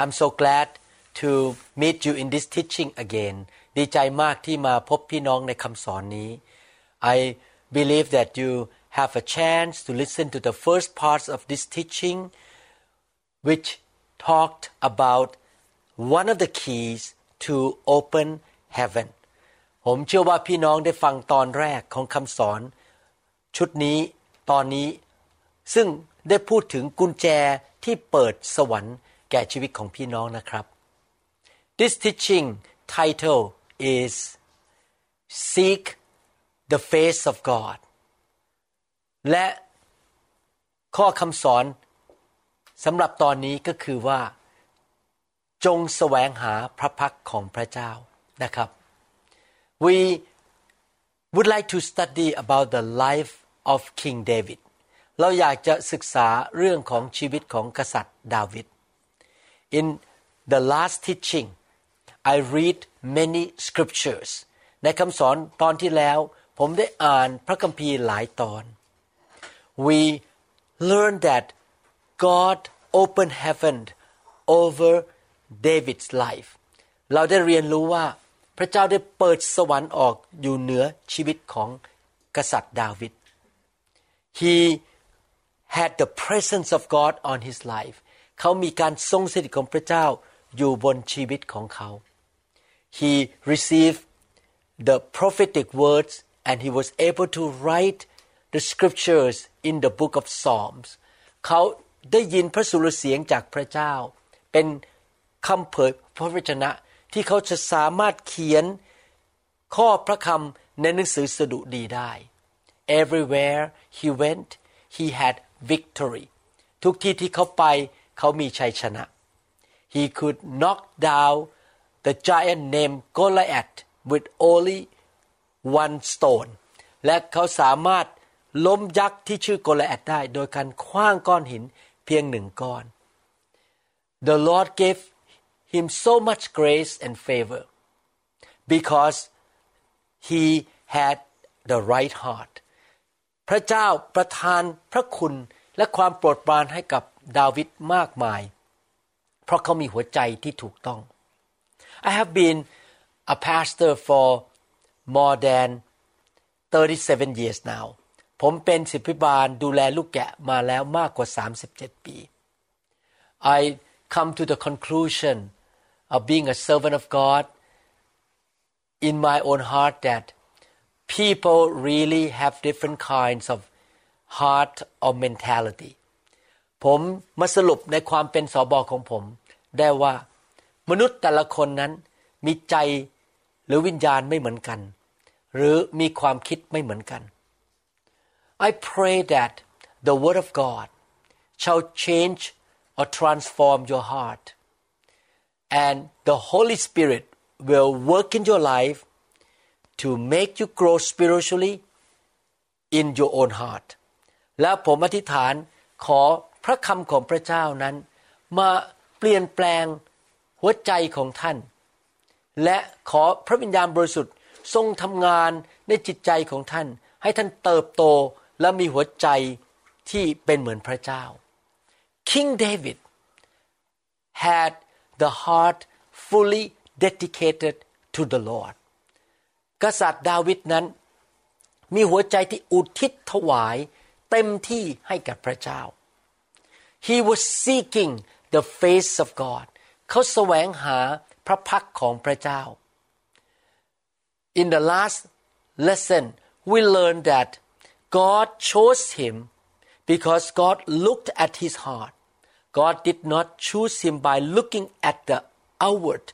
I'm so glad to meet you in this teaching again ดีใจมากที่มาพบพี่น้องในคำสอนนี้ I believe that you have a chance to listen to the first parts of this teaching which talked about one of the keys to open heaven ผมเชื่อว่าพี่น้องได้ฟังตอนแรกของคำสอน ชุดนี้ตอนนี้ ซึ่งได้พูดถึงกุญแจที่เปิดสวรรค์ แก่ชีวิตของพี่น้องนะครับ This teaching title is Seek the face of God และข้อคำสอนสำหรับตอนนี้ก็คือว่า จงแสวงหาพระพักของพระเจ้านะครับ We would like to study about the life of King David เราอยากจะศึกษาเรื่องของชีวิตของกษัตริย์ดาวิด In the last teaching I read many scriptures ในคำสอนตอนที่แล้ว ผมได้อ่านพระคัมภีร์หลายตอน We learned that God opened heaven over David's life เราได้เรียนรู้ว่า พระเจ้าได้เปิดสวรรค์ออกอยู่เหนือชีวิตของกษัตริย์ดาวิด He had the presence of God on his life เขามีการทรงสถิตของพระเจ้าอยู่บนชีวิตของเขา He received the prophetic words and he was able to write the scriptures in the book of Psalms เขาได้ยินพระสุรเสียงจากพระเจ้า เป็นคำเผยพระวจนะที่เขาจะสามารถเขียนข้อพระคำในหนังสือสดุดีได้ Everywhere he went he had victory ทุกที่ที่เขาไป เขามีชัยชนะ He could knock down the giant named Goliath with only one stone และเขาสามารถล้มยักษ์ที่ชื่อโกลแอดได้โดยการคว้างก้อนหินเพียงหนึ่งก้อน The Lord gave him so much grace and favor because he had the right heart พระเจ้าประทานพระคุณและความโปรดปรานให้กับ ดาวิดมากมาย เพราะเขามีหัวใจที่ถูกต้อง I have been a pastor for more than 37 years now ผมเป็นศิษพิบาลดูแลลูกแกะมาแล้วมากกว่า 37 ปี I come to the conclusion of being a servant of God in my own heart that people really have different kinds of heart or mentality ผมมาสรุปในความเป็นสอบอของผม ได้ว่ามนุษย์แต่ละคนนั้นมีใจหรือวิญญาณไม่เหมือนกัน หรือมีความคิดไม่เหมือนกัน I pray that the word of God shall change or transform your heart and the Holy Spirit will work in your life to make you grow spiritually in your own heart และผมอธิษฐานขอ ระคำของพระเจ้านั้น มาเปลี่ยนแปลงหัวใจของท่าน และขอพระวิญญาณบริสุทธิ์ทรงทำงานในจิตใจของท่าน ให้ท่านเติบโตและมีหัวใจที่เป็นเหมือนพระเจ้า King David had the heart fully dedicated to the Lord กษัตริย์ดาวิดนั้น มีหัวใจที่อุทิศถวายเต็มที่ให้กับพระเจ้า He was seeking the face of God เขาแสวงหาพระพักของพระเจ้า In the last lesson we learned that God chose him because God looked at his heart God did not choose him by looking at the outward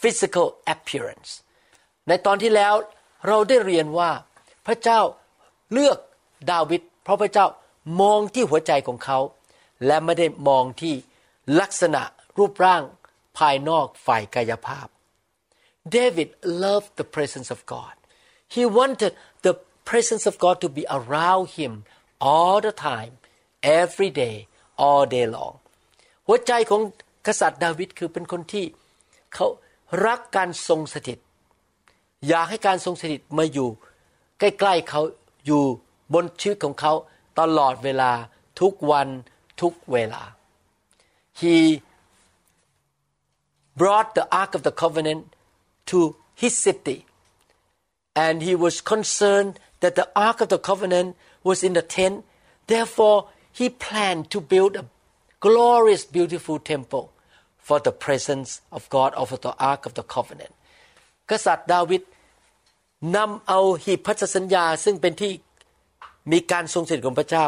physical appearance ในตอนที่แล้วเราได้เรียนว่าพระเจ้าเลือกดาวิดเพราะพระเจ้ามองที่หัวใจของเขา และไม่ได้มองที่ลักษณะรูปร่างภายนอกฝ่ายกายภาพ David loved the presence of God he wanted the presence of God to be around him all the time every day all day long หัวใจของกษัตริย์ดาวิดคือเป็นคนที่เขารักการทรงสถิต อยากให้การทรงสถิตมาอยู่ ใกล้ๆเขาอยู่บนชีวิตของเขาตลอดเวลาทุกวัน ทุกเวลา he brought the ark of the covenant to his city and he was concerned that the ark of the covenant was in the tent therefore he planned to build a glorious beautiful temple for the presence of God of the ark of the covenant กษัตริย์ดาวิดนำเอาหีบพันธสัญญาซึ่งเป็นที่มีการทรงสถิตของพระเจ้า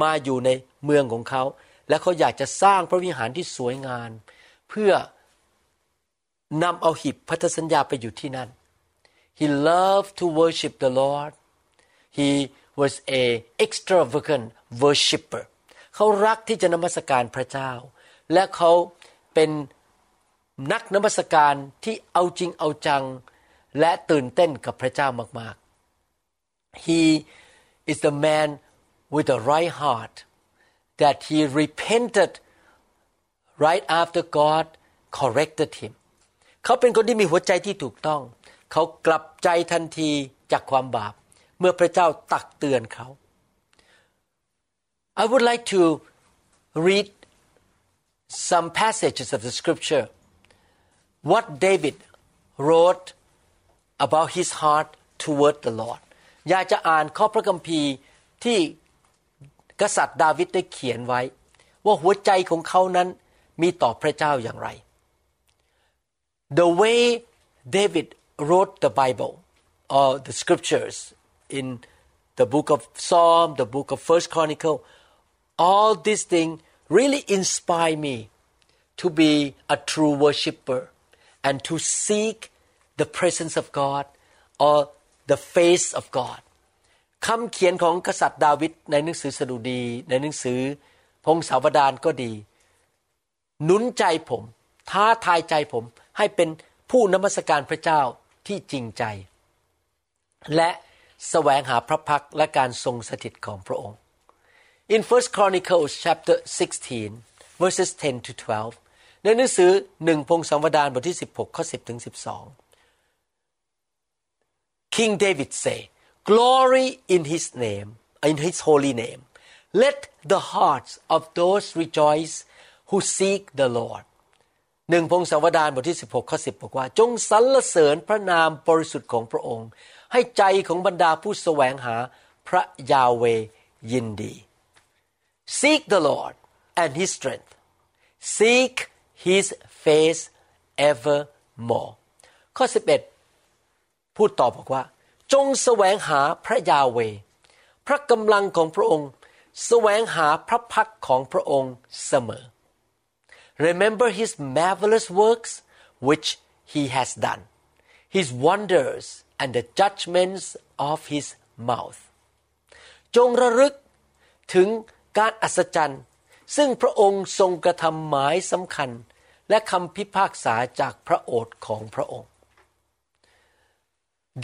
มาอยู่ในเมืองของเขา และเขาอยากจะสร้างพระวิหารที่สวยงามเพื่อนำเอาหีบพันธสัญญาไปอยู่ที่นั่น He loved to worship the Lord He was a extravagant worshipper เขารักที่จะนมัสการพระเจ้า และเขาเป็นนักนมัสการที่เอาจริงเอาจัง และตื่นเต้นกับพระเจ้ามาก ๆ He is the man with a right heart that he repented right after God corrected him เขาเป็นคนที่มีหัวใจที่ถูกต้อง เขากลับใจทันทีจากความบาป เมื่อพระเจ้าตักเตือนเขา I would like to read some passages of the scripture what David wrote about his heart toward the Lord อยากจะอ่านข้อพระคัมภีร์ที่ กษัตริย์ดาวิดได้เขียนไว้ ว่าหัวใจของเขานั้นมีต่อพระเจ้าอย่างไร The way David wrote the Bible or the scriptures in the book of Psalm the book of First Chronicle all these things really inspire me to be a true worshipper and to seek the presence of God or the face of God คำเขียนของกษัตริย์ดาวิดในหนังสือสดุดี ในหนังสือพงศาวดารก็ดี หนุนใจผม ท้าทายใจผมให้เป็นผู้นมัสการพระเจ้าที่จริงใจ และแสวงหาพระพักและการทรงสถิตของพระองค์ In First Chronicles chapter 16 verses 10 to 12 ในหนังสือหนึ่งพงศาวดารบทที่ 16 ข้อ 10 ถึง 12 King David say glory in his name in his holy name let the hearts of those rejoice who seek the Lord หนึ่งพงศาวดารบทที่ 16ข้อ10บอกว่า จงสรรเสริญพระนามบริสุทธิ์ของพระองค์ ให้ใจของบรรดาผู้แสวงหาพระยาเวยินดี seek the Lord and his strength seek his face evermore ข้อ 11 พูดต่อบอกว่า จงแสวงหาพระยาเว พระกำลังของพระองค์ แสวงหาพระพักของพระองค์เสมอ Remember his marvelous works which he has done his wonders and the judgments of his mouth จงระลึกถึงการอัศจรรย์ ซึ่งพระองค์ทรงกระทำหมายสำคัญ และคำพิพากษาจากพระโอษฐ์ของพระองค์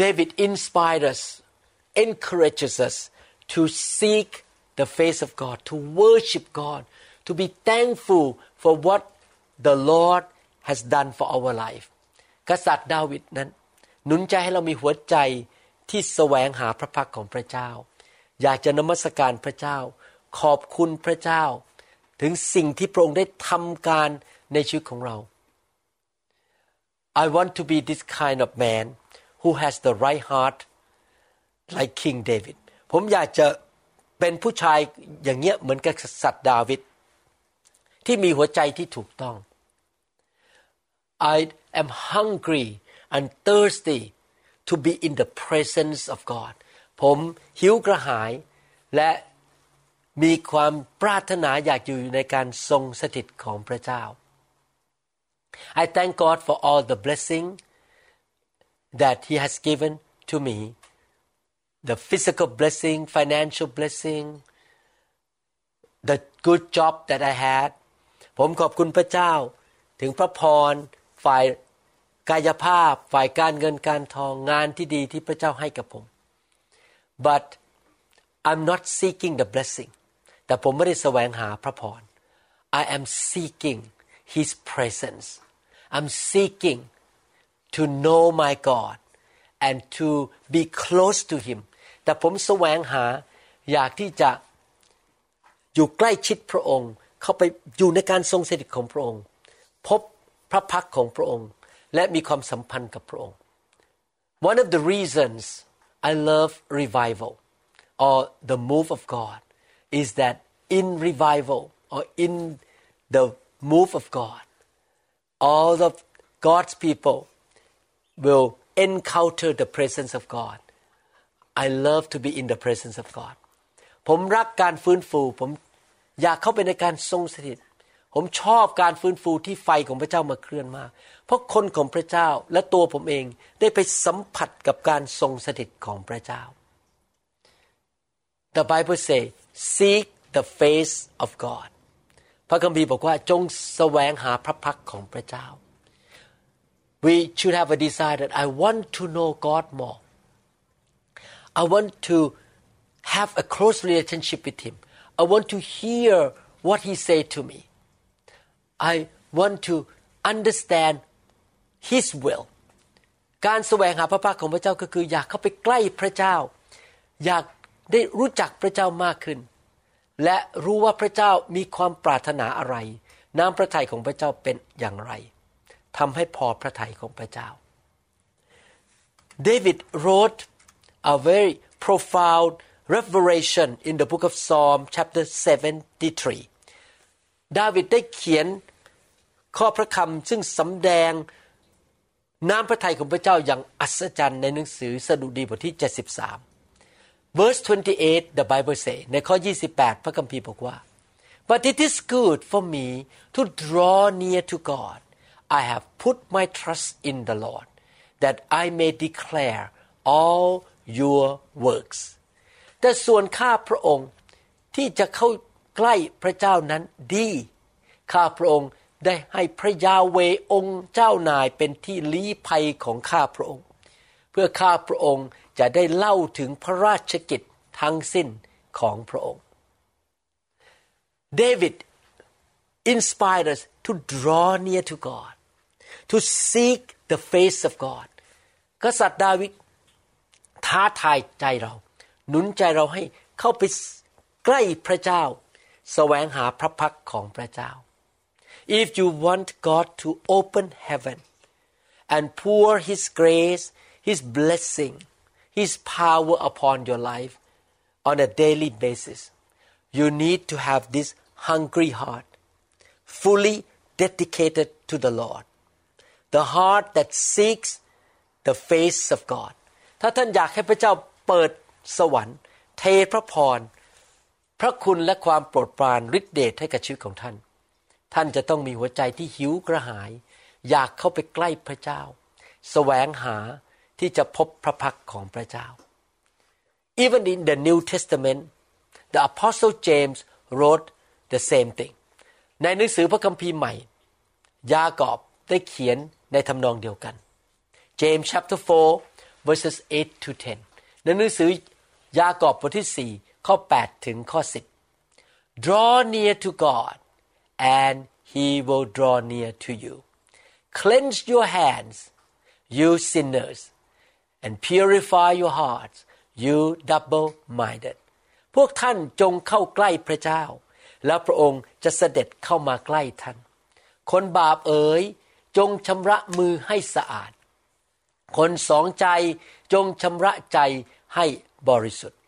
David inspired us encourages us to seek the face of God to worship God to be thankful for what the Lord has done for our life กษัตริย์ดาวิดนั้น หนุนใจให้เรามีหัวใจที่แสวงหาพระพักของพระเจ้า อยากจะนมัสการพระเจ้า ขอบคุณพระเจ้า ถึงสิ่งที่พระองค์ได้ทำการในชีวิตของเรา I want to be this kind of man who has the right heart like King David ผมอยากจะเป็นผู้ชายอย่างเงี้ยเหมือนกับสัตว์ดาวิดที่มีหัวใจที่ถูกต้อง I am hungry and thirsty to be in the presence of God ผมหิวกระหายและมีความปรารถนาอยากอยู่ในการทรงสถิตของพระเจ้า I thank God for all the blessing that He has given to me the physical blessing financial blessing the good job that I had ผมขอบคุณพระเจ้า ถึงพระพรฝ่ายกายภาพ ฝ่ายการเงินการทองงานที่ดีที่พระเจ้าให้กับผม but I'm not seeking the blessing แต่ผมไม่ได้แสวงหาพระพร I am seeking His presence I'm seeking to know my God and to be close to Him แต่ผมแสวงหาอยากที่จะอยู่ใกล้ชิดพระองค์ เข้าไปอยู่ในการทรงสถิตของพระองค์ พบพระพักของพระองค์ และมีความสัมพันธ์กับพระองค์ One of the reasons I love revival or the move of God is that in revival or in the move of God all of God's people will encounter the presence of God I love to be in the presence of God ผมรักการฟื้นฟู ผมอยากเข้าไปในการทรงสถิต ผมชอบการฟื้นฟูที่ไฟของพระเจ้ามาเคลื่อนมาก เพราะคนของพระเจ้าและตัวผมเองได้ไปสัมผัสกับการทรงสถิตของพระเจ้า The Bible say seek the face of God พระคัมภีร์บอกว่าจงแสวงหาพระพักของพระเจ้า We should have a desire that I want to know God more I want to have a close relationship with Him. I want to hear what He say to me. I want to understand His will. การแสวงหาพระพักของพระเจ้าก็คือ อยากเข้าไปใกล้พระเจ้า อยากได้รู้จักพระเจ้ามากขึ้น และรู้ว่าพระเจ้ามีความปรารถนาอะไร น้ำพระทัยของพระเจ้าเป็นอย่างไร ทำให้พอพระทัยของพระเจ้า David wrote a very profound revelation in the book of Psalm chapter 73 ดาวิดได้เขียนข้อพระคำซึ่งสำแดงน้ำพระทัยของพระเจ้าอย่างอัศจรรย์ในหนังสือสดุดีบทที่ 73 verse 28 the Bible say ในข้อ 28 พระคัมภีร์บอกว่า but it is good for me to draw near to God I have put my trust in the Lord that I may declare all your works แต่ส่วนข้าพระองค์ที่จะเข้าใกล้พระเจ้านั้นดี ข้าพระองค์ได้ให้พระยาเวองค์เจ้านายเป็นที่ลี้ภัยของข้าพระองค์ เพื่อข้าพระองค์จะได้เล่าถึงพระราชกิจทั้งสิ้นของพระองค์ David inspired us to draw near to God to seek the face of God กษัตริย์ดาวิดท้าทายใจเรา หนุนใจเราให้เข้าไปใกล้พระเจ้า แสวงหาพระพักของพระเจ้า if you want God to open heaven and pour His grace His blessing His power upon your life on a daily basis you need to have this hungry heart fully dedicated to the Lord The heart that seeks the face of God ถ้าท่านอยากให้พระเจ้าเปิดสวรรค์ เทพระพร พระคุณและความโปรดปรานฤทธิเดชให้กับชีวิตของท่าน ท่านจะต้องมีหัวใจที่หิวกระหาย อยากเข้าไปใกล้พระเจ้าแสวงหาที่จะพบพระพักของพระเจ้า Even in the New Testament the Apostle James wrote the same thing ในหนังสือพระคัมภีร์ใหม่ ยากอบได้เขียน ในทำนองเดียวกัน James chapter 4 verses 8 to 10 ในหนังสือยากอบบทที่ 4 ข้อ 8 ถึงข้อ 10 Draw near to God and he will draw near to you Cleanse your hands you sinners and purify your hearts you double minded พวกท่านจงเข้าใกล้พระเจ้า แล้วพระองค์จะเสด็จเข้ามาใกล้ท่าน คนบาปเอ๋ย จงชำระมือให้สะอาด คนสองใจจงชำระใจให้บริสุทธิ์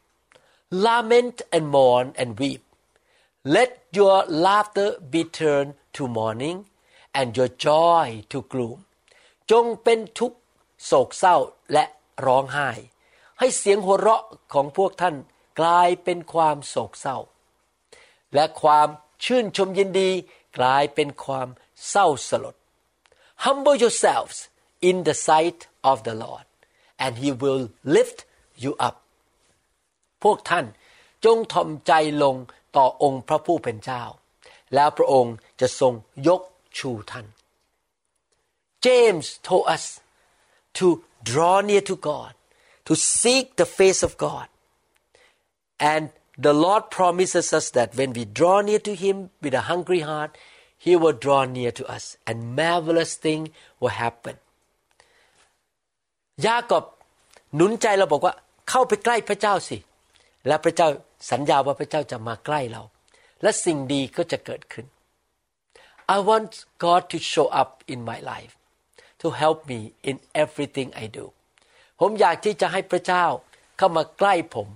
lament and mourn and weep let your laughter be turned to mourning and your joy to gloom จงเป็นทุกข์โศกเศร้าและร้องไห้ ให้เสียงหัวเราะของพวกท่านกลายเป็นความโศกเศร้า และความชื่นชมยินดีกลายเป็นความเศร้าสลด humble yourselves in the sight of the Lord and he will lift you up พวกท่านจงทอมใจลงต่อองค์พระผู้เป็นเจ้า แล้วพระองค์จะทรงยกชูท่าน James told us to draw near to God to seek the face of God and the Lord promises us that when we draw near to Him with a hungry heart, He will draw near to us and marvelous thing will happen. ยากอบหนุนใจเราบอกว่าเข้าไปใกล้พระเจ้าสิ และพระเจ้าสัญญาว่าพระเจ้าจะมาใกล้เรา และสิ่งดีก็จะเกิดขึ้น I want God to show up in my life to help me in everything I do ผมอยากที่จะให้พระเจ้าเข้ามาใกล้ผม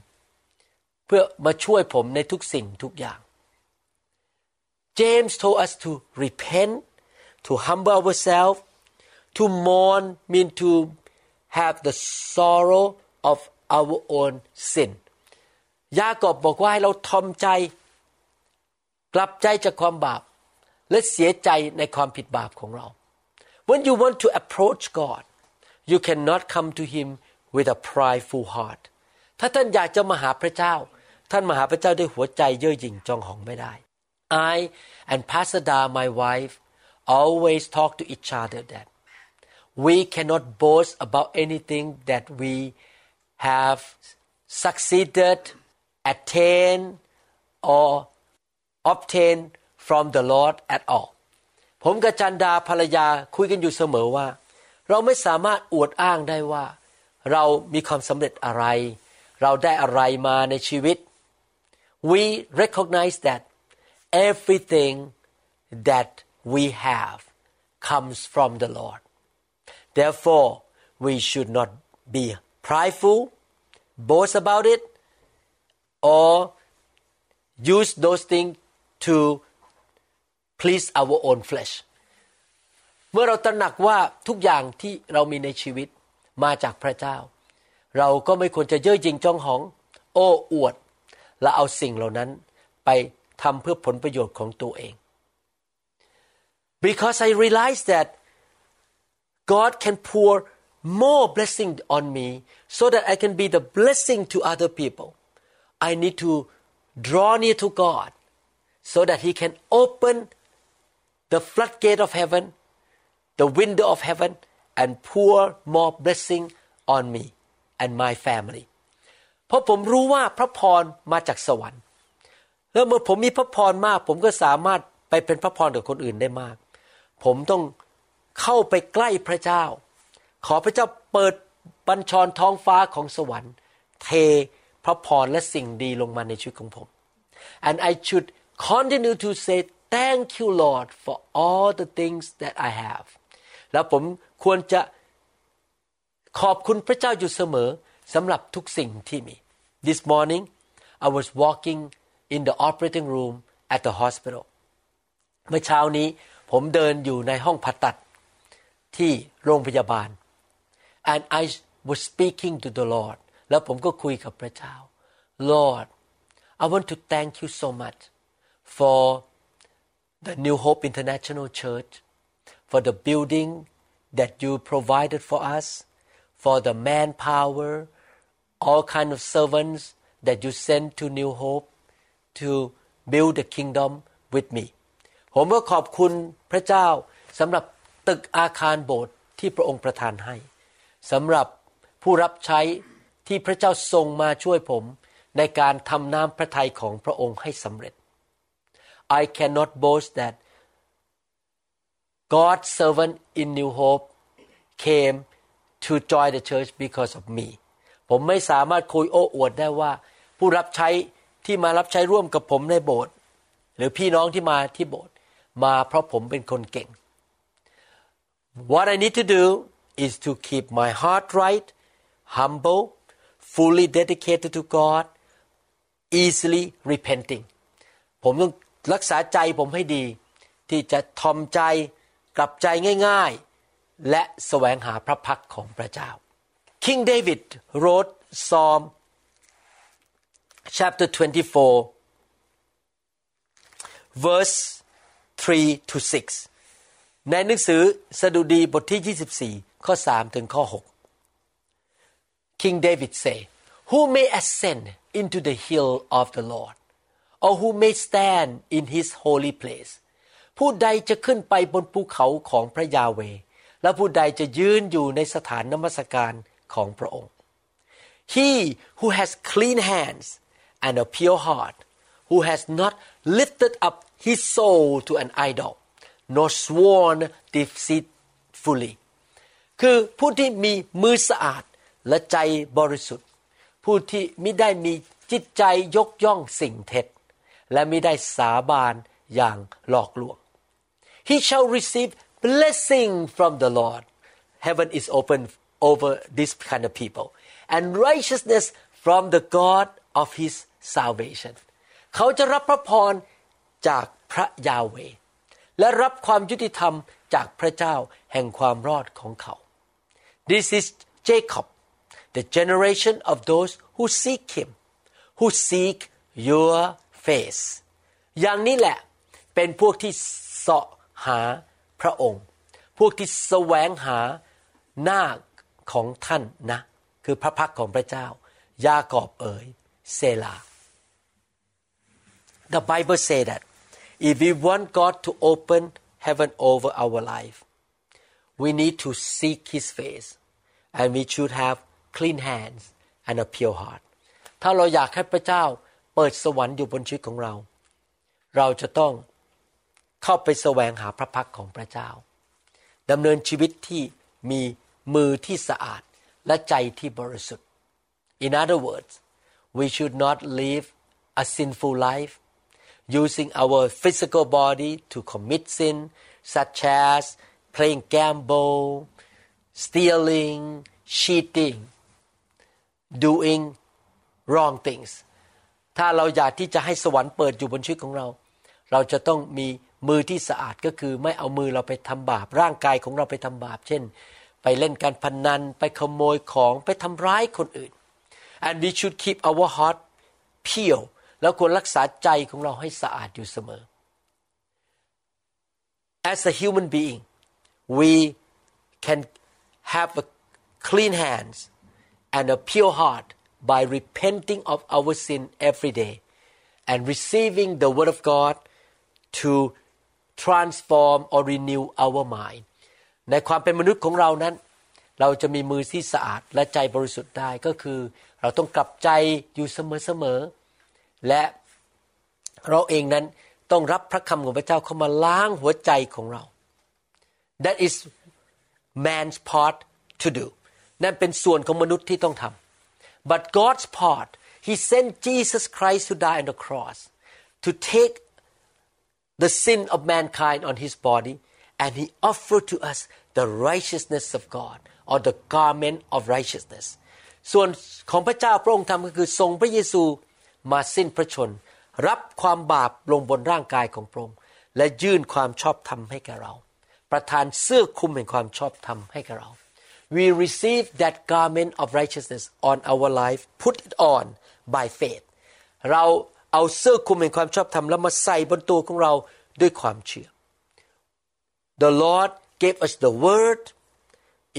เพื่อมาช่วยผมในทุกสิ่งทุกอย่าง James told us to repent to humble ourselves to mourn mean to have the sorrow of our own sin ยากอบบอกว่าให้เราทอมใจ กลับใจจากความบาป และเสียใจในความผิดบาปของเรา When you want to approach God you cannot come to Him with a prideful heart ถ้าท่านอยากจะมาหาพระเจ้า ท่านมาหาพระเจ้าด้วยหัวใจเย่อหยิ่งจองหองไม่ได้ I and Pastor Da my wife always talk to each other that we cannot boast about anything that we have succeeded attain or obtain from the Lord at all ผมกับจันดาภรรยาคุยกันอยู่เสมอว่า เราไม่สามารถอวดอ้างได้ว่า เรามีความสำเร็จอะไร เราได้อะไรมาในชีวิต we recognize that everything that we have comes from the Lord therefore we should not be prideful boast about it or use those things to please our own flesh เมื่อเราตระหนักว่าทุกอย่างที่เรามีในชีวิตมาจากพระเจ้า เราก็ไม่ควรจะเย่อหยิ่งจองหอง โอ้อวด และเอาสิ่งเหล่านั้นไป ทำเพื่อผลประโยชน์ของตัวเอง because I realize that God can pour more blessing on me so that I can be the blessing to other people I need to draw near to God so that He can open the floodgate of heaven, the window of heaven, and pour more blessing on me and my family. เพราะผมรู้ว่าพระพรมาจากสวรรค์ แล้วเมื่อผมมีพระพรมาก ผมก็สามารถไปเป็นพระพรกับคนอื่นได้มาก ผมต้องเข้าไปใกล้พระเจ้า ขอพระเจ้าเปิดบัญชรท้องฟ้าของสวรรค์ เทพระพรและสิ่งดีลงมาในชีวิตของผม and I should continue to say thank you Lord for all the things that I have แล้วผมควรจะขอบคุณพระเจ้าอยู่เสมอสำหรับทุกสิ่งที่มี This morning I was walking in the operating room at the hospital เมื่อเช้านี้ผมเดินอยู่ในห้องผ่าตัดที่โรงพยาบาล and I was speaking to the Lord แล้วผมก็คุยกับพระเจ้า Lord I want to thank you so much for the New Hope International Church for the building that you provided for us for the manpower all kind of servants that you sent to New Hope To build the kingdom with me ผมก็ขอบคุณพระเจ้าสำหรับตึกอาคารโบสถ์ที่พระองค์ประทานให้สำหรับผู้รับใช้ที่พระเจ้าทรงมาช่วยผมในการทำน้ำพระทัยของพระองค์ให้สำเร็จ I cannot boast that God's servant in New Hope came to join the church because of me ผมไม่สามารถคุยโอ้อวดได้ว่า ผู้รับใช้ ที่มารับใช้ร่วมกับผมในโบสถ์หรือพี่น้องที่มาที่โบสถ์มาเพราะผมเป็นคนเก่ง What I need to do is to keep my heart right humble fully dedicated to God easily repenting ผมต้องรักษาใจผมให้ดี ที่จะทอมใจกลับใจง่ายๆ และแสวงหาพระพักของพระเจ้า King David wrote Psalm chapter 24 verse 3 to 6 ในหนังสือสดุดีบทที่ 24 ข้อ 3 ถึงข้อ 6 King David say Who may ascend into the hill of the Lord or who may stand in his holy place ผู้ใดจะขึ้นไปบนภูเขาของพระยาเว และผู้ใดจะยืนอยู่ในสถานนมัสการของพระองค์ He who has clean hands and a pure heart who has not lifted up his soul to an idol nor sworn deceitfully คือผู้ที่มีมือสะอาดและใจบริสุทธิ์ ผู้ที่ไม่ได้มีจิตใจยกย่องสิ่งเท็จ และไม่ได้สาบานอย่างหลอกลวง He shall receive blessing from the Lord heaven is open over this kind of people and righteousness from the God of his salvation เขาจะรับพระพรจากพระยาเว และรับความยุติธรรมจากพระเจ้าแห่งความรอดของเขา This is Jacob the generation of those who seek him who seek your face อย่างนี้แหละเป็นพวกที่เสาะหาพระองค์ พวกที่แสวงหาหน้าของท่านนะ คือพระพักของพระเจ้า ยากอบเอ๋ยเซลา The Bible say that if we want God to open heaven over our life we need to seek his face and we should have clean hands and a pure heart ถ้าเราอยากให้พระเจ้าเปิดสวรรค์อยู่บนชีวิตของเรา เราจะต้องเข้าไปแสวงหาพระพักของพระเจ้าดำเนินชีวิตที่มีมือที่สะอาดและใจที่บริสุทธิ์ In other words we should not live a sinful life using our physical body to commit sin such as playing gamble stealing cheating doing wrong things ถ้าเราอยากที่จะให้สวรรค์เปิดอยู่บนชีวิตของเรา เราจะต้องมีมือที่สะอาดก็คือไม่เอามือเราไปทำบาป ร่างกายของเราไปทำบาป เช่น ไปเล่นการพนนัน ไปขโมยของ ไปทำร้ายคนอื่น and we should keep our heart pure แล้วควรรักษาใจของเราให้สะอาดอยู่เสมอ as a human being we can have a clean hands and a pure heart by repenting of our sin every day and receiving the word of God to transform or renew our mind ในความเป็นมนุษย์ของเรานั้น เราจะมีมือที่สะอาดและใจบริสุทธิ์ได้ก็คือ เราต้องกลับใจอยู่เสมอๆ และเราเองนั้นต้องรับพระคำของพระเจ้าเข้ามาล้างหัวใจของเรา that is man's part to do นั่นเป็นส่วนของมนุษย์ที่ต้องทำ but God's part He sent Jesus Christ to die on the cross to take the sin of mankind on His body and He offered to us the righteousness of God or the garment of righteousness ส่วนของพระเจ้าพระองค์ทำก็คือทรงพระเยซู มาสิ้นพระชน รับความบาปลงบนร่างกายของพระองค์และยื่นความชอบธรรมให้แก่เรา ประทานเสื้อคลุมแห่งความชอบธรรมให้แก่เรา we receive that garment of righteousness on our life put it on by faith เราเอาเสื้อคลุมแห่งความชอบธรรมแล้วมาใส่บนตัวของเราด้วยความเชื่อ The Lord gave us the word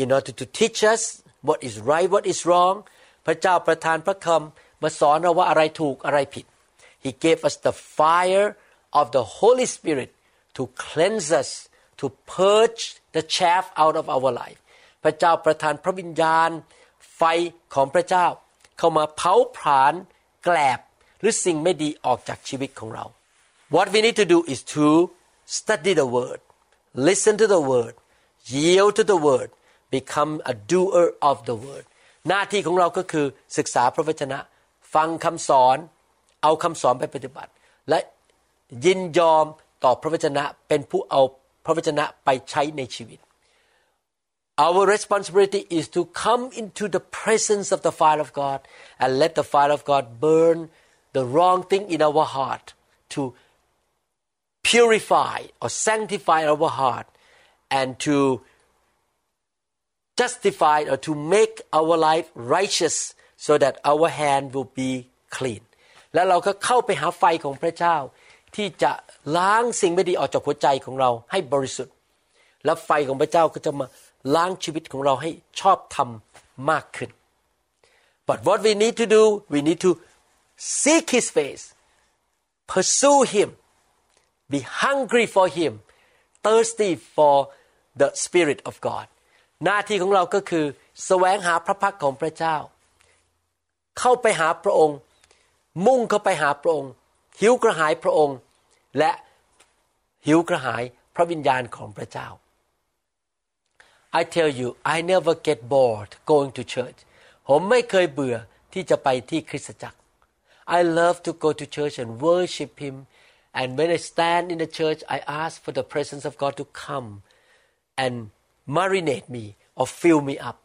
in order to teach us what is right what is wrong พระเจ้าประทานพระคำ มาสอนเราว่าอะไรถูกอะไรผิด He gave us the fire of the Holy Spirit to cleanse us to purge the chaff out of our life พระเจ้าประทานพระวิญญาณ ไฟของพระเจ้า เข้ามาเผาผลาญแกลบหรือสิ่งไม่ดีออกจากชีวิตของเรา What we need to do is to study the word listen to the word yield to the word become a doer of the word หน้าที่ของเราก็คือศึกษาพระวจนะ ฟังคำสอนเอาคำสอนไปปฏิบัติ และยินยอมต่อพระวจนะเป็นผู้เอาพระวจนะไปใช้ในชีวิต Our responsibility is to come into the presence of the fire of God and let the fire of God burn the wrong thing in our heart to purify or sanctify our heart and to justify or to make our life righteous so that our hand will be clean แล้วเราก็เข้าไปหาไฟของพระเจ้า ที่จะล้างสิ่งไม่ดีออกจากหัวใจของเราให้บริสุทธิ์ และไฟของพระเจ้าก็จะมาล้างชีวิตของเราให้ชอบธรรมมากขึ้น but what we need to do we need to seek His face pursue Him be hungry for Him thirsty for the Spirit of God หน้าที่ของเราก็คือแสวงหาพระพักของพระเจ้า เข้าไปหาพระองค์ มุ่งเข้าไปหาพระองค์ หิวกระหายพระองค์ และหิวกระหายพระวิญญาณของพระเจ้า I tell you I never get bored going to church ผมไม่เคยเบื่อที่จะไปที่คริสตจักร I love to go to church and worship Him and when I stand in the church I ask for the presence of God to come and marinate me or fill me up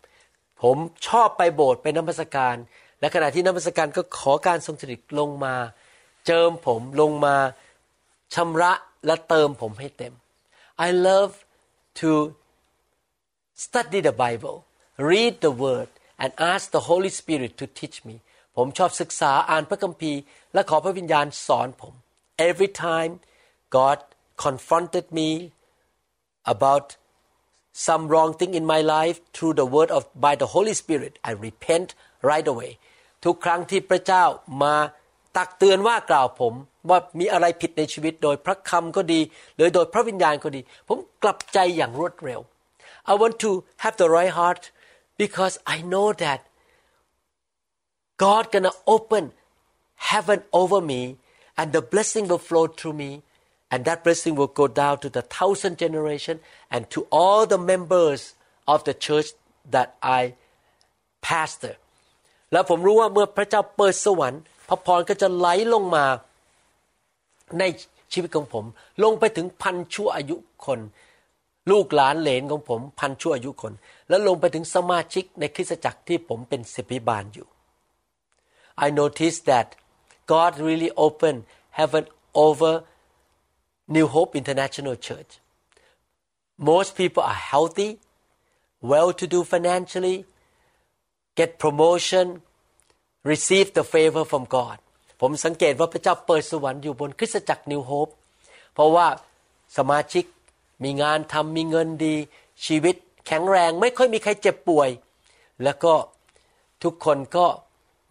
ผมชอบไปโบสถ์ไปนมัสการ และขณะที่นักมัสการก็ขอการทรงสถิตลงมาเจิมผมลงมาชำระและเติมผมให้เต็ม I love to study the Bible read the word and ask the Holy Spirit to teach me ผมชอบศึกษาอ่านพระคัมภีร์ และขอพระวิญญาณสอนผม every time God confronted me about some wrong thing in my life through the word of by the Holy Spirit I repent right away ทุกครั้งที่พระเจ้ามาตักเตือนว่ากล่าวผม ว่ามีอะไรผิดในชีวิตโดยพระคำก็ดี หรือโดยพระวิญญาณก็ดี ผมกลับใจอย่างรวดเร็ว I want to have the right heart because I know that God gonna open heaven over me and the blessing will flow through me and that blessing will go down to the thousand generation and to all the members of the church that I pastor แล้วผมรู้ว่าเมื่อพระเจ้าเปิดสวรรค์ พระพรก็จะไหลลงมา ในชีวิตของผม ลงไปถึงพันชั่วอายุคน ลูกหลานเหลนของผม พันชั่วอายุคน แล้วลงไปถึงสมาชิกในคริสตจักรที่ผมเป็นศิบิบาลอยู่ I noticed that God really opened heaven over New Hope International Church. Most people are healthy, well to do financially, get promotion, receive the favor from God. ผมสังเกตว่าพระเจ้าเปิดสวรรค์อยู่บนคริสตจักร New Hope เพราะว่าสมาชิกมีงานทำมีเงินดี ชีวิตแข็งแรงไม่ค่อยมีใครเจ็บป่วย แล้วก็ทุกคนก็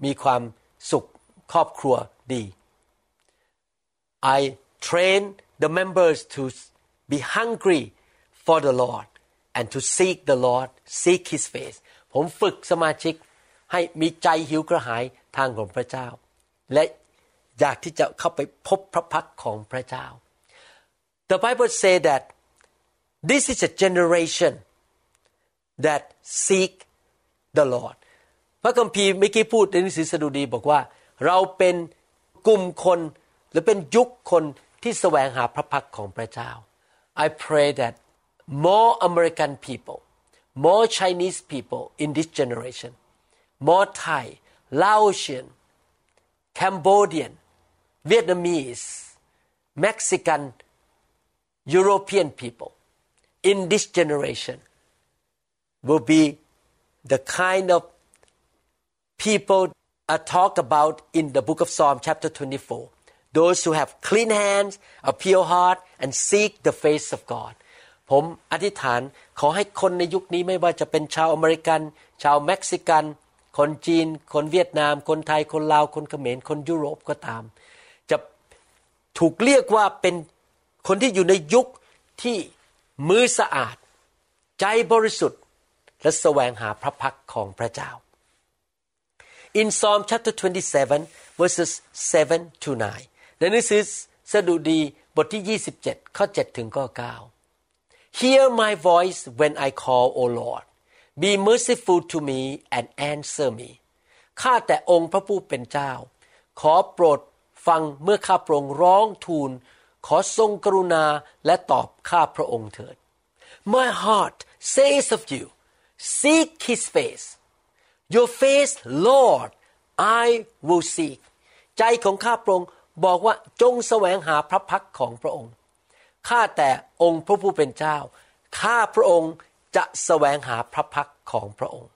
มีความสุขครอบครัวดี I train the members to be hungry for the Lord and to seek the Lord seek His face ผมฝึกสมาชิกให้มีใจหิวกระหายทางของพระเจ้า และอยากที่จะเข้าไปพบพระพักของพระเจ้า The Bible say that this is a generation that seek the Lord พระคัมภีร์เมื่อกี้พูดในหนังสือสดุดีบอกว่า เราเป็นกลุ่มคนหรือเป็นยุคคนที่แสวงหาพระพักของพระเจ้า I pray that more American people more Chinese people in this generation. More Thai Laotian Cambodian Vietnamese Mexican European people in this generation will be the kind of people are talked about in the book of Psalm chapter 24 those who have clean hands a pure heart and seek the face of God ผมอธิษฐานขอให้คนในยุคนี้ไม่ว่าจะเป็นชาวอเมริกัน ชาวเม็กซิกัน คนจีน คนเวียดนาม คนไทย คนลาว คนเขมร คนยุโรปก็ตาม จะถูกเรียกว่าเป็นคนที่อยู่ในยุคที่มือสะอาด ใจบริสุทธิ์ และแสวงหาพระพักของพระเจ้า In Psalm chapter 27 verses 7 to 9 ในหนังสือสดุดีบทที่ 27 ข้อ 7 ถึงข้อ 9 Hear my voice when I call O Lord Be merciful to me and answer me ข้าแต่องค์พระผู้เป็นเจ้า ขอโปรดฟังเมื่อข้าพระองค์ร้องทูล ขอทรงกรุณาและตอบข้าพระองค์เถิด My heart says of you seek his face Your face Lord I will seek ใจของข้าพระองค์บอกว่าจงแสวงหาพระพักของพระองค์ ข้าแต่องค์พระผู้เป็นเจ้า ข้าพระองค์จะแสวงหาพระพักของพระองค์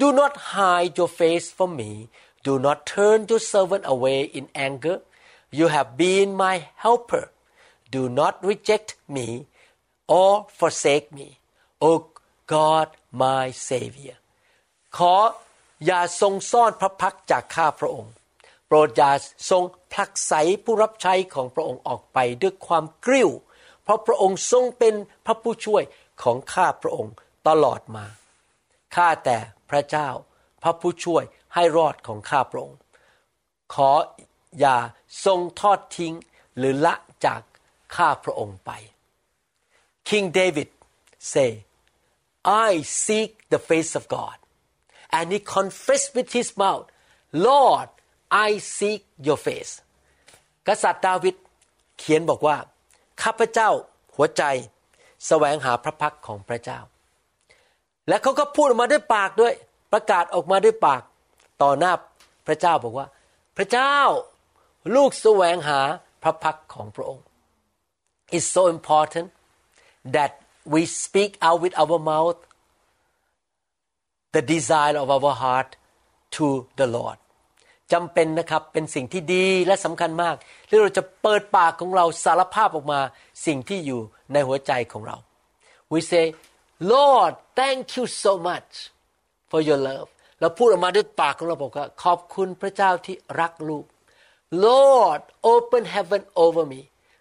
Do not hide your face from me Do not turn your servant away in anger You have been my helper Do not reject me or forsake me O God my Savior ขออย่าทรงซ่อนพระพักจากข้าพระองค์ โปรดอย่าทรงผลักไสผู้รับใช้ของพระองค์ออกไปด้วยความกริ้ว เพราะพระองค์ทรงเป็นพระผู้ช่วยของข้าพระองค์ตลอดมา ข้าแต่พระเจ้า พระผู้ช่วยให้รอดของข้าพระองค์ ขออย่าทรงทอดทิ้งหรือละจากข้าพระองค์ไป King David say I seek the face of God and he confessed with his mouth Lord I seek your face กษัตริย์ดาวิดเขียนบอกว่า ข้าพเจ้าหัวใจแสวงหาพระพักของพระเจ้า และเขาก็พูดออกมาด้วยปากด้วย ประกาศออกมาด้วยปาก ต่อหน้าพระเจ้าบอกว่า พระเจ้าลูกแสวงหาพระพักของพระองค์ It's so important that we speak out with our mouth the desire of our heart to the Lord จำเป็นนะครับเป็นสิ่งที่ดีและสำคัญมากที่เราจะเปิดปากของเราสารภาพออกมาสิ่งที่อยู่ในหัวใจของเรา we say Lord thank you so much for your love เราพูดออกมาด้วยปากของเราบอกว่าขอบคุณพระเจ้าที่รักลูก Lord open heaven over me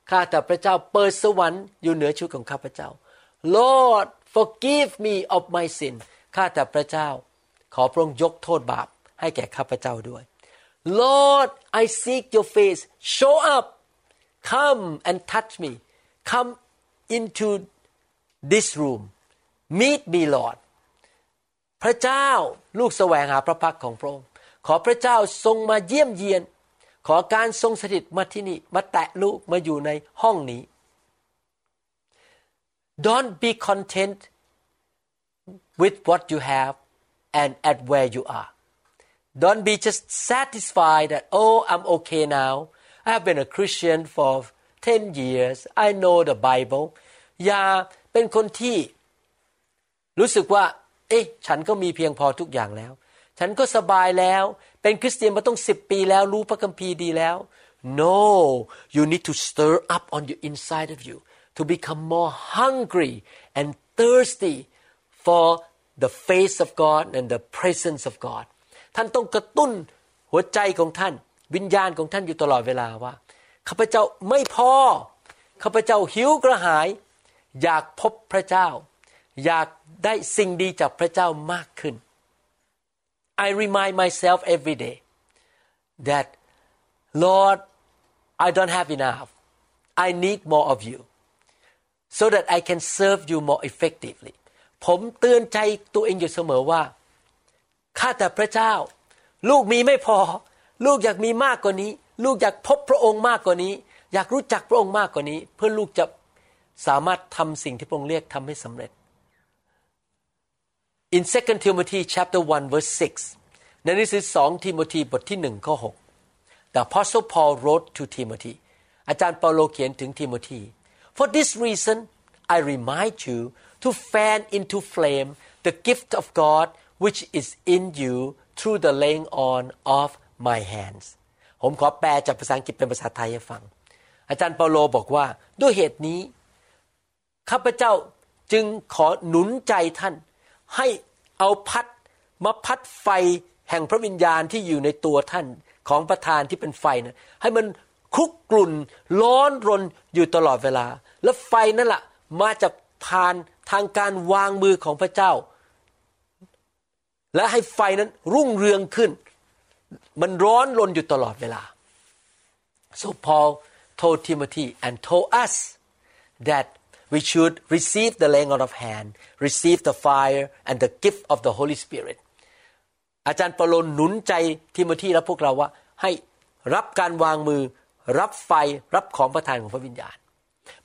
ข้าแต่พระเจ้าเปิดสวรรค์อยู่เหนือชีวิตของข้าพเจ้า Lord forgive me of my sin ข้าแต่พระเจ้า ขอพระองค์ยกโทษบาปให้แก่ข้าพเจ้าด้วย Lord I seek your face show up come and touch me come into this room meet me Lord พระเจ้าลูกแสวงหาพระพักของพระองค์ขอพระเจ้าทรงมาเยี่ยมเยียน ขอการทรงสถิตมาที่นี่ มาแตะลูกมาอยู่ในห้องนี้ Don't be content with what you have and at where you are. Don't be just satisfied that, oh, I'm okay now. I've been a Christian for 10 years. I know the Bible. อย่าเป็นคนที่รู้สึกว่า เอ๊ะ ฉันก็มีเพียงพอทุกอย่างแล้ว ฉันก็สบายแล้ว เป็นคริสเตียนมาต้องสิบปีแล้ว รู้พระคัมภีร์ดีแล้ว No you need to stir up on your inside of you to become more hungry and thirsty for the face of God and the presence of God ท่านต้องกระตุ้นหัวใจของท่าน วิญญาณของท่านอยู่ตลอดเวลาว่าข้าพเจ้าไม่พอข้าพเจ้าหิวกระหาย อยากพบพระเจ้า อยากได้สิ่งดีจากพระเจ้ามากขึ้น I remind myself every day that Lord I don't have enough I need more of you so that I can serve you more effectively ผมเตือนใจตัวเองอยู่เสมอว่า ข้าแต่พระเจ้า ลูกมีไม่พอ ลูกอยากมีมากกว่านี้ ลูกอยากพบพระองค์มากกว่านี้ อยากรู้จักพระองค์มากกว่านี้ เพื่อลูกจะสามารถทำสิ่งที่พระองค์เรียกทำให้สำเร็จ In 2 Timothy chapter 1 verse 6ในหนังสือ2ทิโมธีบทที่1ข้อ6 The Apostle Paul wrote to Timothy อาจารย์เปาโลเขียนถึงทิโมธี For this reason I remind you to fan into flame the gift of God which is in you through the laying on of my hands ผมขอแปลจากภาษาอังกฤษเป็นภาษาไทยให้ฟัง อาจารย์เปาโลบอกว่า ด้วยเหตุนี้ ข้าพเจ้าจึงขอหนุนใจท่าน ให้เอาพัดมาพัดไฟแห่งพระวิญญาณที่อยู่ในตัวท่านของประธานที่เป็นไฟนะให้มันคุกกลุ่นร้อนรนอยู่ตลอดเวลา แล้วไฟนั่นแหละมาจากผ่านทางการวางมือของพระเจ้า และให้ไฟนั้นรุ่งเรืองขึ้น มันร้อนรนอยู่ตลอดเวลา so Paul told Timothy and told us that we should receive the laying on of hand receive the fire and the gift of the Holy Spirit อาจารย์เปโลนหนุนใจทิโมธีและพวกเราว่า ให้รับการวางมือรับไฟรับของประทานของพระวิญญาณ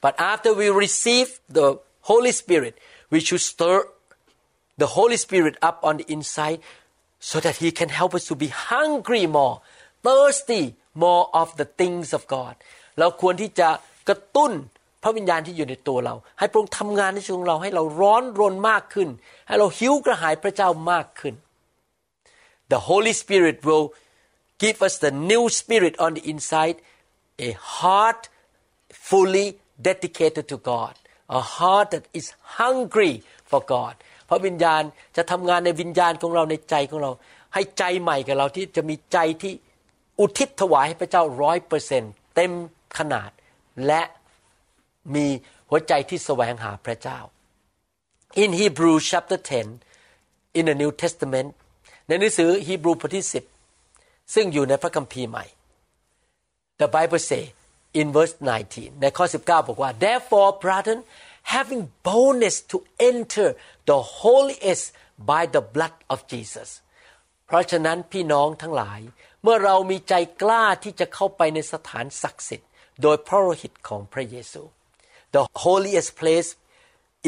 but after we receive the Holy Spirit we should stir the Holy Spirit up on the inside so that He can help us to be hungry more thirsty more of the things of God เราควรที่จะกระตุ้นพระวิญญาณที่อยู่ในตัวเรา ให้พระองค์ทำงานในชีวิตของเราให้เราร้อนรนมากขึ้น ให้เราหิวกระหายพระเจ้ามากขึ้น The Holy Spirit will give us the new spirit on the inside a heart fully dedicated to God a heart that is hungry for God พระวิญญาณจะทำงานในวิญญาณของเราในใจของเรา ให้ใจใหม่กับเราที่จะมีใจที่อุทิศถวายให้พระเจ้าร้อยเปอร์เซ็นเต็มขนาด และมีหัวใจที่แสวงหาพระเจ้า in Hebrew chapter 10 in the New Testament ในหนังสือฮีบรูบทที่10 ซึ่งอยู่ในพระคัมภีร์ใหม่ The Bible say in verse 19 ในข้อ 19 บอกว่า therefore brethren having boldness to enter the holiest by the blood of Jesus เพราะฉะนั้นพี่น้องทั้งหลาย เมื่อเรามีใจกล้าที่จะเข้าไปในสถานศักดิ์สิทธิ์ โดยพระโลหิตของพระเยซู the holiest place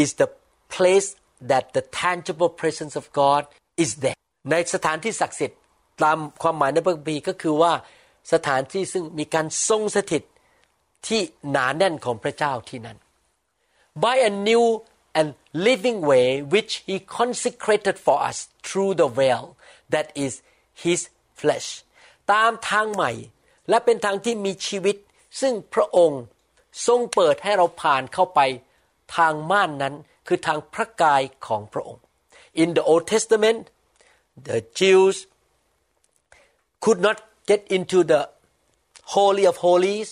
is the place that the tangible presence of God is there ในสถานที่ศักดิ์สิทธิ์ตามความหมายในพระคัมภีร์ก็คือว่าสถานที่ซึ่งมีการทรงสถิตที่หนาแน่นของพระเจ้าที่นั้น by a new and living way which he consecrated for us through the veil that is his flesh ตามทางใหม่ และเป็นทางที่มีชีวิต ซึ่งพระองค์ทรงเปิดให้เราผ่านเข้าไปทางม่านนั้นคือทางพระกายของพระองค์ In the Old Testament the Jews could not get into the Holy of Holies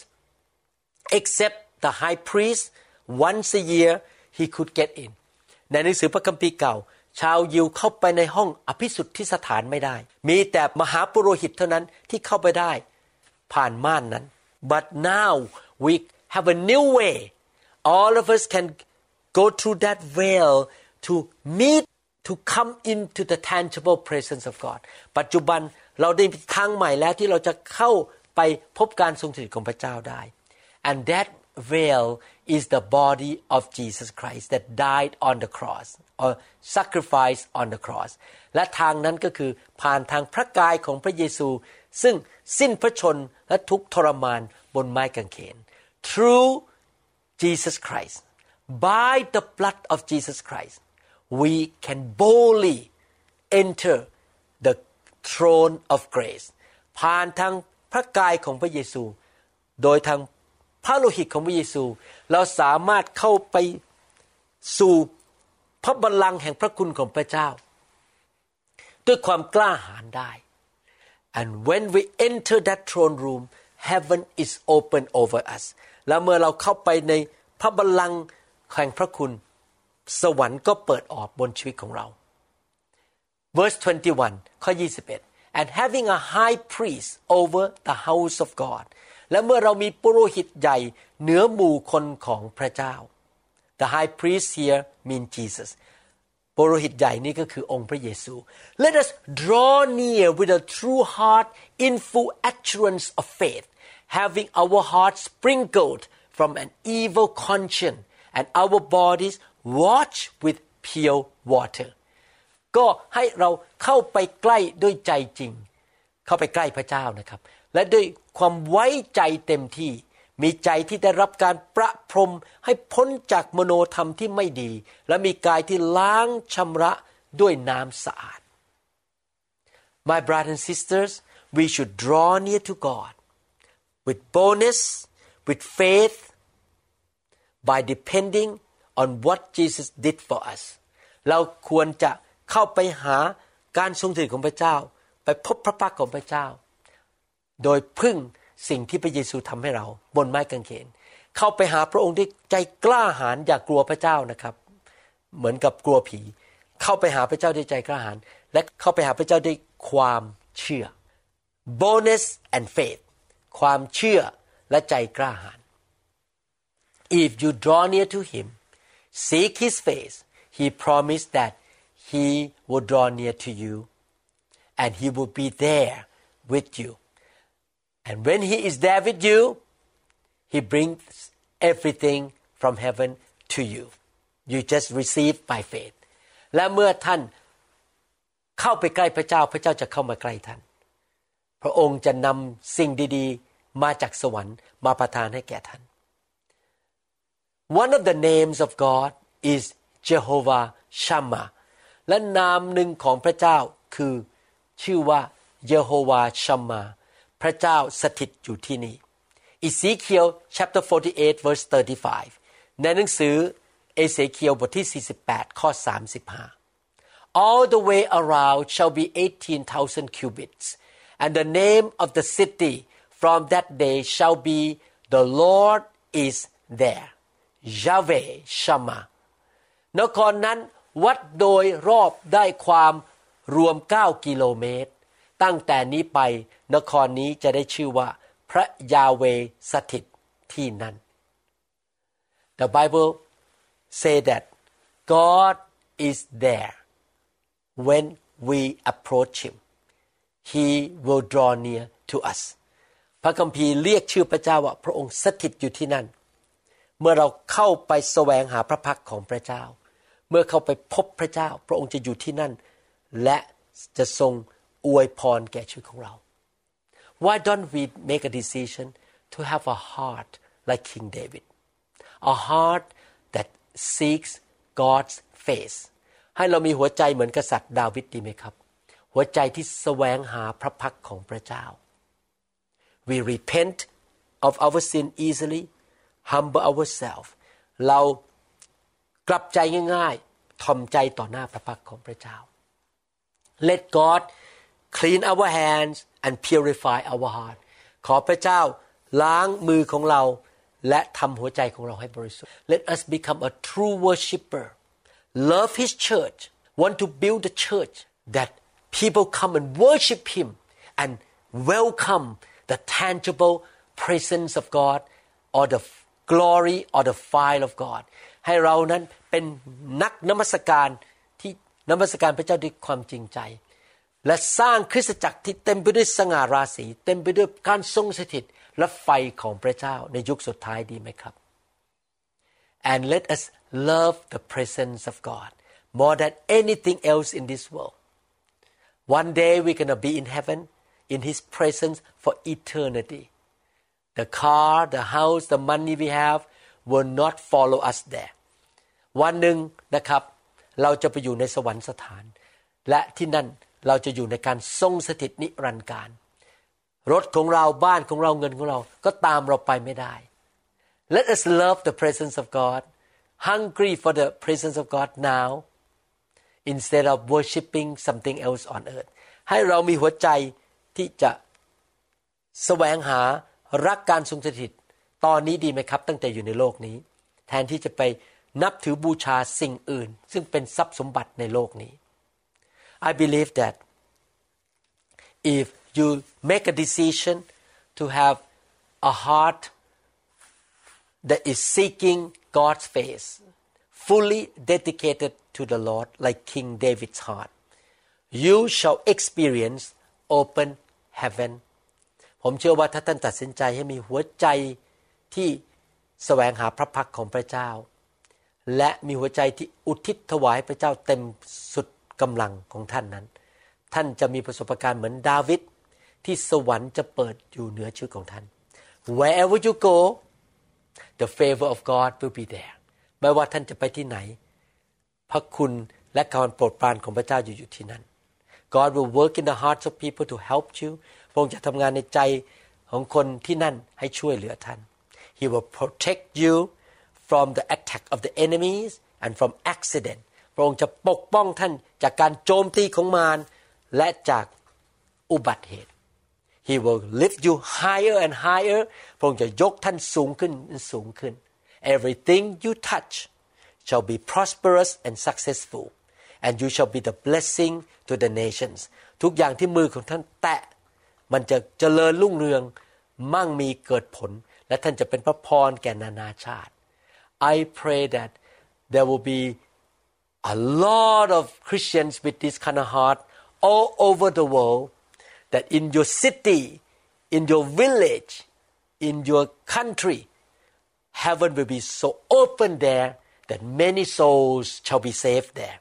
except the high priest once a year he could get in ในหนังสือพระคัมภีร์เก่า ชาวยิวเข้าไปในห้องอภิสุทธิสถานไม่ได้ มีแต่มหาปุโรหิตเท่านั้นที่เข้าไปได้ผ่านม่านนั้น but now we have a new way all of us can go through that veil to meet to come into the tangible presence of God ปัจจุบันเราได้ทางใหม่แล้วที่เราจะเข้าไปพบการทรงสถิตของพระเจ้าได้ and that veil is the body of Jesus Christ that died on the cross or sacrificed on the cross และทางนั้นก็คือผ่านทางพระกายของพระเยซู ซึ่งสิ้นพระชนและทุกทรมานบนไม้กางเขน through Jesus Christ by the blood of Jesus Christ we can boldly enter the throne of grace ผ่านทางพระกายของพระเยซู โดยทาง พระโลหิตของพระเยซู เราสามารถเข้าไปสู่พระบัลลังก์แห่งพระคุณของพระเจ้า ด้วยความกล้าหาญได้ and when we enter that throne room heaven is open over us แล้วเมื่อเราเข้าไปในพระบัลลังก์แห่งพระคุณ สวรรค์ก็เปิดออกบนชีวิตของเรา verse 21 ข้อ 21 and having a high priest over the house of God และเมื่อเรามีปุโรหิตใหญ่เหนือหมู่คนของพระเจ้า the high priest here mean Jesus ปุโรหิตใหญ่นี้ก็คือองค์พระเยซู let us draw near with a true heart in full assurance of faith having our hearts sprinkled from an evil conscience and our bodies washed with pure water ก็ให้เราเข้าไปใกล้ด้วยใจจริง เข้าไปใกล้พระเจ้านะครับ และด้วยความไว้ใจเต็มที่ มีใจที่ได้รับการประพรมให้พ้นจากมโนธรรมที่ไม่ดี และมีกายที่ล้างชำระด้วยน้ำสะอาด My brothers and sisters we should draw near to God with boldness with faith by depending on what Jesus did for us เราควรจะเข้าไปหาการทรงสถิตของพระเจ้า ไปพบพระพักของพระเจ้า โดยพึ่งสิ่งที่พระเยซูทำให้เราบนไม้กางเขน เข้าไปหาพระองค์ด้วยใจกล้าหาญอย่ากกลัวพระเจ้านะครับ เหมือนกับกลัวผี เข้าไปหาพระเจ้าด้วยใจกล้าหาญและเข้าไปหาพระเจ้าด้วยความเชื่อ bonus and faith ความเชื่อและใจกล้าหาญ if you draw near to him seek his face he promised that he will draw near to you and he will be there with you and when he is there with you he brings everything from heaven to you you just receive by faith และเมื่อท่านเข้าไปใกล้พระเจ้า พระเจ้าจะเข้ามาใกล้ท่าน พระองค์จะนำสิ่งดีๆ มาจากสวรรค์มาประทานให้แก่ท่าน One of the names of God is Jehovah Shammah และนามหนึ่งของพระเจ้าคือชื่อว่าเยโฮวาชัมมา พระเจ้าสถิตอยู่ที่นี่ Ezekiel chapter 48 verse 35 ในหนังสือเอเสเคียวบทที่ 48 ข้อ 35 All the way around shall be 18,000 cubits and the name of the city from that day shall be the Lord is there Yahweh Shama นครนั้นวัดโดยรอบได้ความรวม 9 กิโลเมตร ตั้งแต่นี้ไปนครนี้จะได้ชื่อว่า พระยาเวสถิตที่นั่น The Bible say that God is there when we approach him he will draw near to us พระคัมภีร์เรียกชื่อพระเจ้าว่าพระองค์สถิตอยู่ที่นั่น เมื่อเราเข้าไปแสวงหาพระพักของพระเจ้า เมื่อเข้าไปพบพระเจ้า พระองค์จะอยู่ที่นั่น และจะทรง อวยพรแก่ชีวิตของเรา Why don't we make a decision to have a heart like King David a heart that seeks God's face ให้เรามีหัวใจเหมือนกษัตริย์ดาวิดดีไหมครับ หัวใจที่แสวงหาพระพักของพระเจ้า we repent of our sin easily humble ourselves เรากลับใจง่ายๆ ทอมใจต่อหน้าพระพักของพระเจ้า let God clean our hands and purify our heart ขอพระเจ้าล้างมือของเราและทำหัวใจของเราให้บริสุทธิ์ let us become a true worshipper love his church want to build a church that people come and worship him and welcome the tangible presence of God or the glory or the fire of God ให้เรานั้นเป็นนักนมัสการที่นมัสการพระเจ้าด้วยความจริงใจ และสร้างคริสตจักรที่เต็มไปด้วยสง่าราศีเต็มไปด้วยการทรงสถิตและไฟของพระเจ้าในยุคสุดท้ายดีไหมครับ and let us love the presence of God more than anything else in this world one day we're gonna be in heaven in His presence for eternity the car the house the money we have will not follow us there วันหนึ่งนะครับ เราจะไปอยู่ในสวรรคสถาน และที่นั่น เราจะอยู่ในการทรงสถิตนิรันดร์การ รถของเราบ้านของเราเงินของเราก็ตามเราไปไม่ได้ Let us love the presence of God hungry for the presence of God now instead of worshiping something else on earth ให้เรามีหัวใจที่จะแสวงหารักการทรงสถิต ตอนนี้ดีไหมครับ ตั้งแต่อยู่ในโลกนี้ แทนที่จะไปนับถือบูชาสิ่งอื่น ซึ่งเป็นทรัพย์สมบัติในโลกนี้ I believe that if you make a decision to have a heart that is seeking God's face fully dedicated to the Lord like King David's heart you shall experience open heaven ผมเชื่อว่าถ้าท่านตัดสินใจให้มีหัวใจที่แสวงหาพระพักของพระเจ้า และมีหัวใจที่อุทิศถวายพระเจ้าเต็มสุด กำลังของท่านนั้น ท่านจะมีประสบการณ์เหมือนดาวิดที่สวรรค์จะเปิดอยู่เหนือชีวิตของท่าน wherever you go the favor of God will be there ไม่ว่าท่านจะไปที่ไหน พระคุณและการโปรดปรานของพระเจ้าอยู่อยู่ที่นั่น God will work in the hearts of people to help you พระองค์จะทำงานในใจของคนที่นั่นให้ช่วยเหลือท่าน He will protect you from the attack of the enemies and from accident ระองค์จะปกป้องท่านจากการโจมตีของมารและจากอุบัติเหตุ He will lift you higher and higher พระองค์จะยกท่านสูงขึ้นสูงขึ้น Everything you touch shall be prosperous and successful and you shall be the blessing to the nations ทุกอย่างที่มือของท่านแตะ มันจะเจริญรุ่งเรืองมั่งมีเกิดผล และท่านจะเป็นพระพรแก่นานาชาติ I pray that there will be a lot of Christians with this kind of heart all over the world that in your city in your village in your country heaven will be so open there that many souls shall be saved there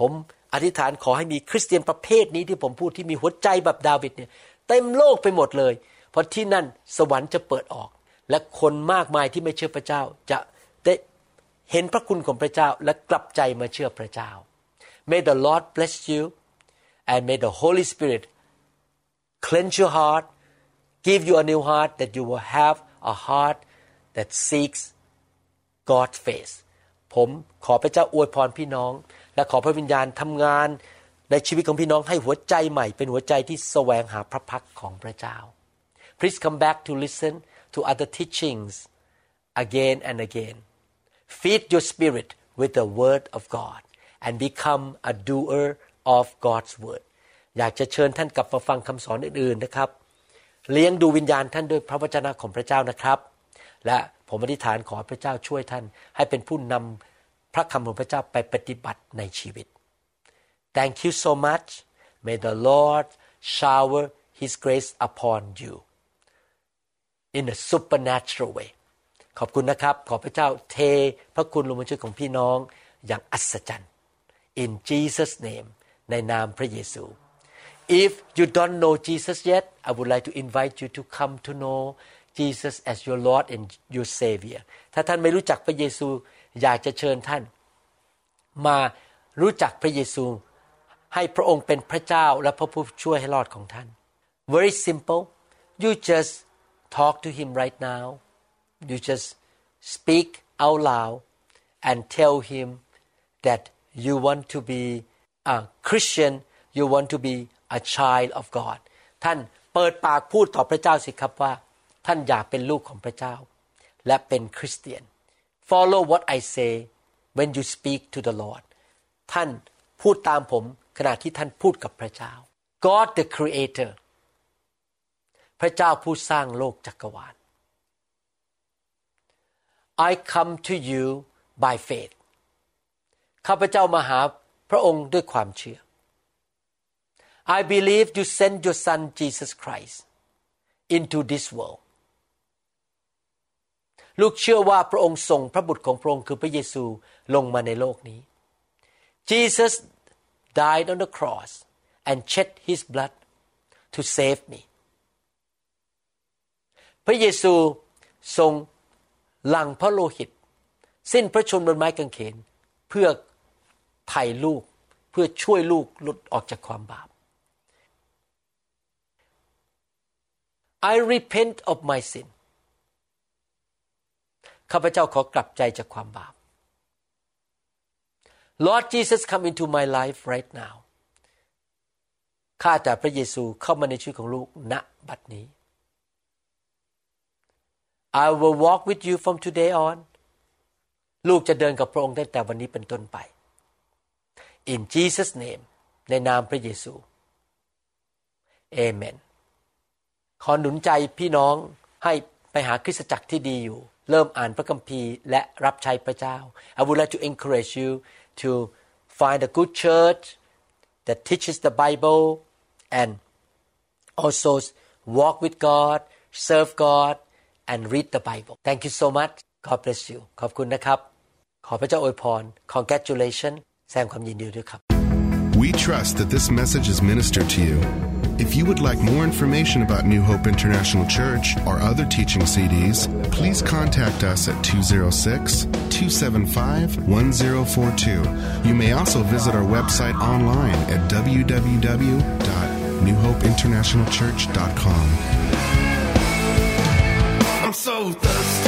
ผมอธิษฐานขอให้มีคริสเตียนประเภทนี้ที่ผมพูดที่มีหัวใจแบบดาวิดเนี่ยเต็มโลกไปหมดเลย เพราะที่นั่นสวรรค์จะเปิดออก และคนมากมายที่ไม่เชื่อพระเจ้า จะได้ เห็นพระคุณของพระเจ้าและกลับใจมาเชื่อพระเจ้า May the Lord bless you and may the Holy Spirit cleanse your heart give you a new heart that you will have a heart that seeks God's face ผมขอพระเจ้าอวยพรพี่น้อง และขอพระวิญญาณทำงานในชีวิตของพี่น้องให้หัวใจใหม่เป็นหัวใจที่แสวงหาพระพักของพระเจ้า Please come back to listen to other teachings again and again feed your spirit with the word of God and become a doer of God's word อยากจะเชิญท่านกลับมาฟังคำสอนอื่นๆนะครับ เลี้ยงดูวิญญาณท่านด้วยพระวจนะของพระเจ้านะครับ และผมอธิษฐานขอพระเจ้าช่วยท่าน ให้เป็นผู้นำพระคำของพระเจ้าไปปฏิบัติในชีวิต Thank you so much May the Lord shower His grace upon you in a supernatural way ขอบคุณนะครับ ขอพระเจ้าเทพระคุณลงมาช่วยของพี่น้องอย่างอัศจรรย์ in Jesus name ในนามพระเยซู if you don't know Jesus yet I would like to invite you to come to know Jesus as your Lord and your Savior ถ้าท่านไม่รู้จักพระเยซูอยากจะเชิญท่าน มารู้จักพระเยซู ให้พระองค์เป็นพระเจ้าและพระผู้ช่วยให้รอดของท่าน very simple you just talk to him right now you just speak out loud and tell him that you want to be a Christian you want to be a child of God ท่านเปิดปากพูดต่อพระเจ้าสิครับว่า ท่านอยากเป็นลูกของพระเจ้า และเป็นคริสเตียน follow what I say when you speak to the Lord ท่านพูดตามผมขณะที่ท่านพูดกับพระเจ้า God the Creator พระเจ้าผู้สร้างโลกจักรวาล I come to you by faith ข้าพเจ้ามาหาพระองค์ด้วยความเชื่อ I believe you sent your son Jesus Christ into this world ลูกเชื่อว่าพระองค์ส่งพระบุตรของพระองค์คือพระเยซูลงมาในโลกนี้ Jesus died on the cross and shed his blood to save me พระเยซูทรง หลังพระโลหิต สิ้นพระชนม์บนไม้กางเขน เพื่อไถ่ลูกเพื่อช่วยลูกหลุดออกจากความบาป I repent of my sin ข้าพเจ้าขอกลับใจจากความบาป Lord Jesus come into my life right now ข้าแต่พระเยซูเข้ามาในชีวิตของลูกณบัดนี้ I will walk with you from today on ลูกจะเดินกับพระองค์ตั้งแต่วันนี้เป็นต้นไป In Jesus name ในนามพระเยซู Amen ขอหนุนใจพี่น้องให้ไปหาคริสตจักรที่ดีอยู่ เริ่มอ่านพระคัมภีร์และรับใช้พระเจ้า I would like to encourage you to find a good church that teaches the Bible and also walk with God serve God and read the Bible Thank you so much God bless you ขอบคุณนะครับ ขอพระเจ้าอวยพร Congratulations แสดงความยินดีด้วยครับ We trust that this message is ministered to you. If you would like more information about New Hope International Church or other teaching CDs, please contact us at 206 275 1042. You may also visit our website online at www.newhopeinternationalchurch.com. So thirsty.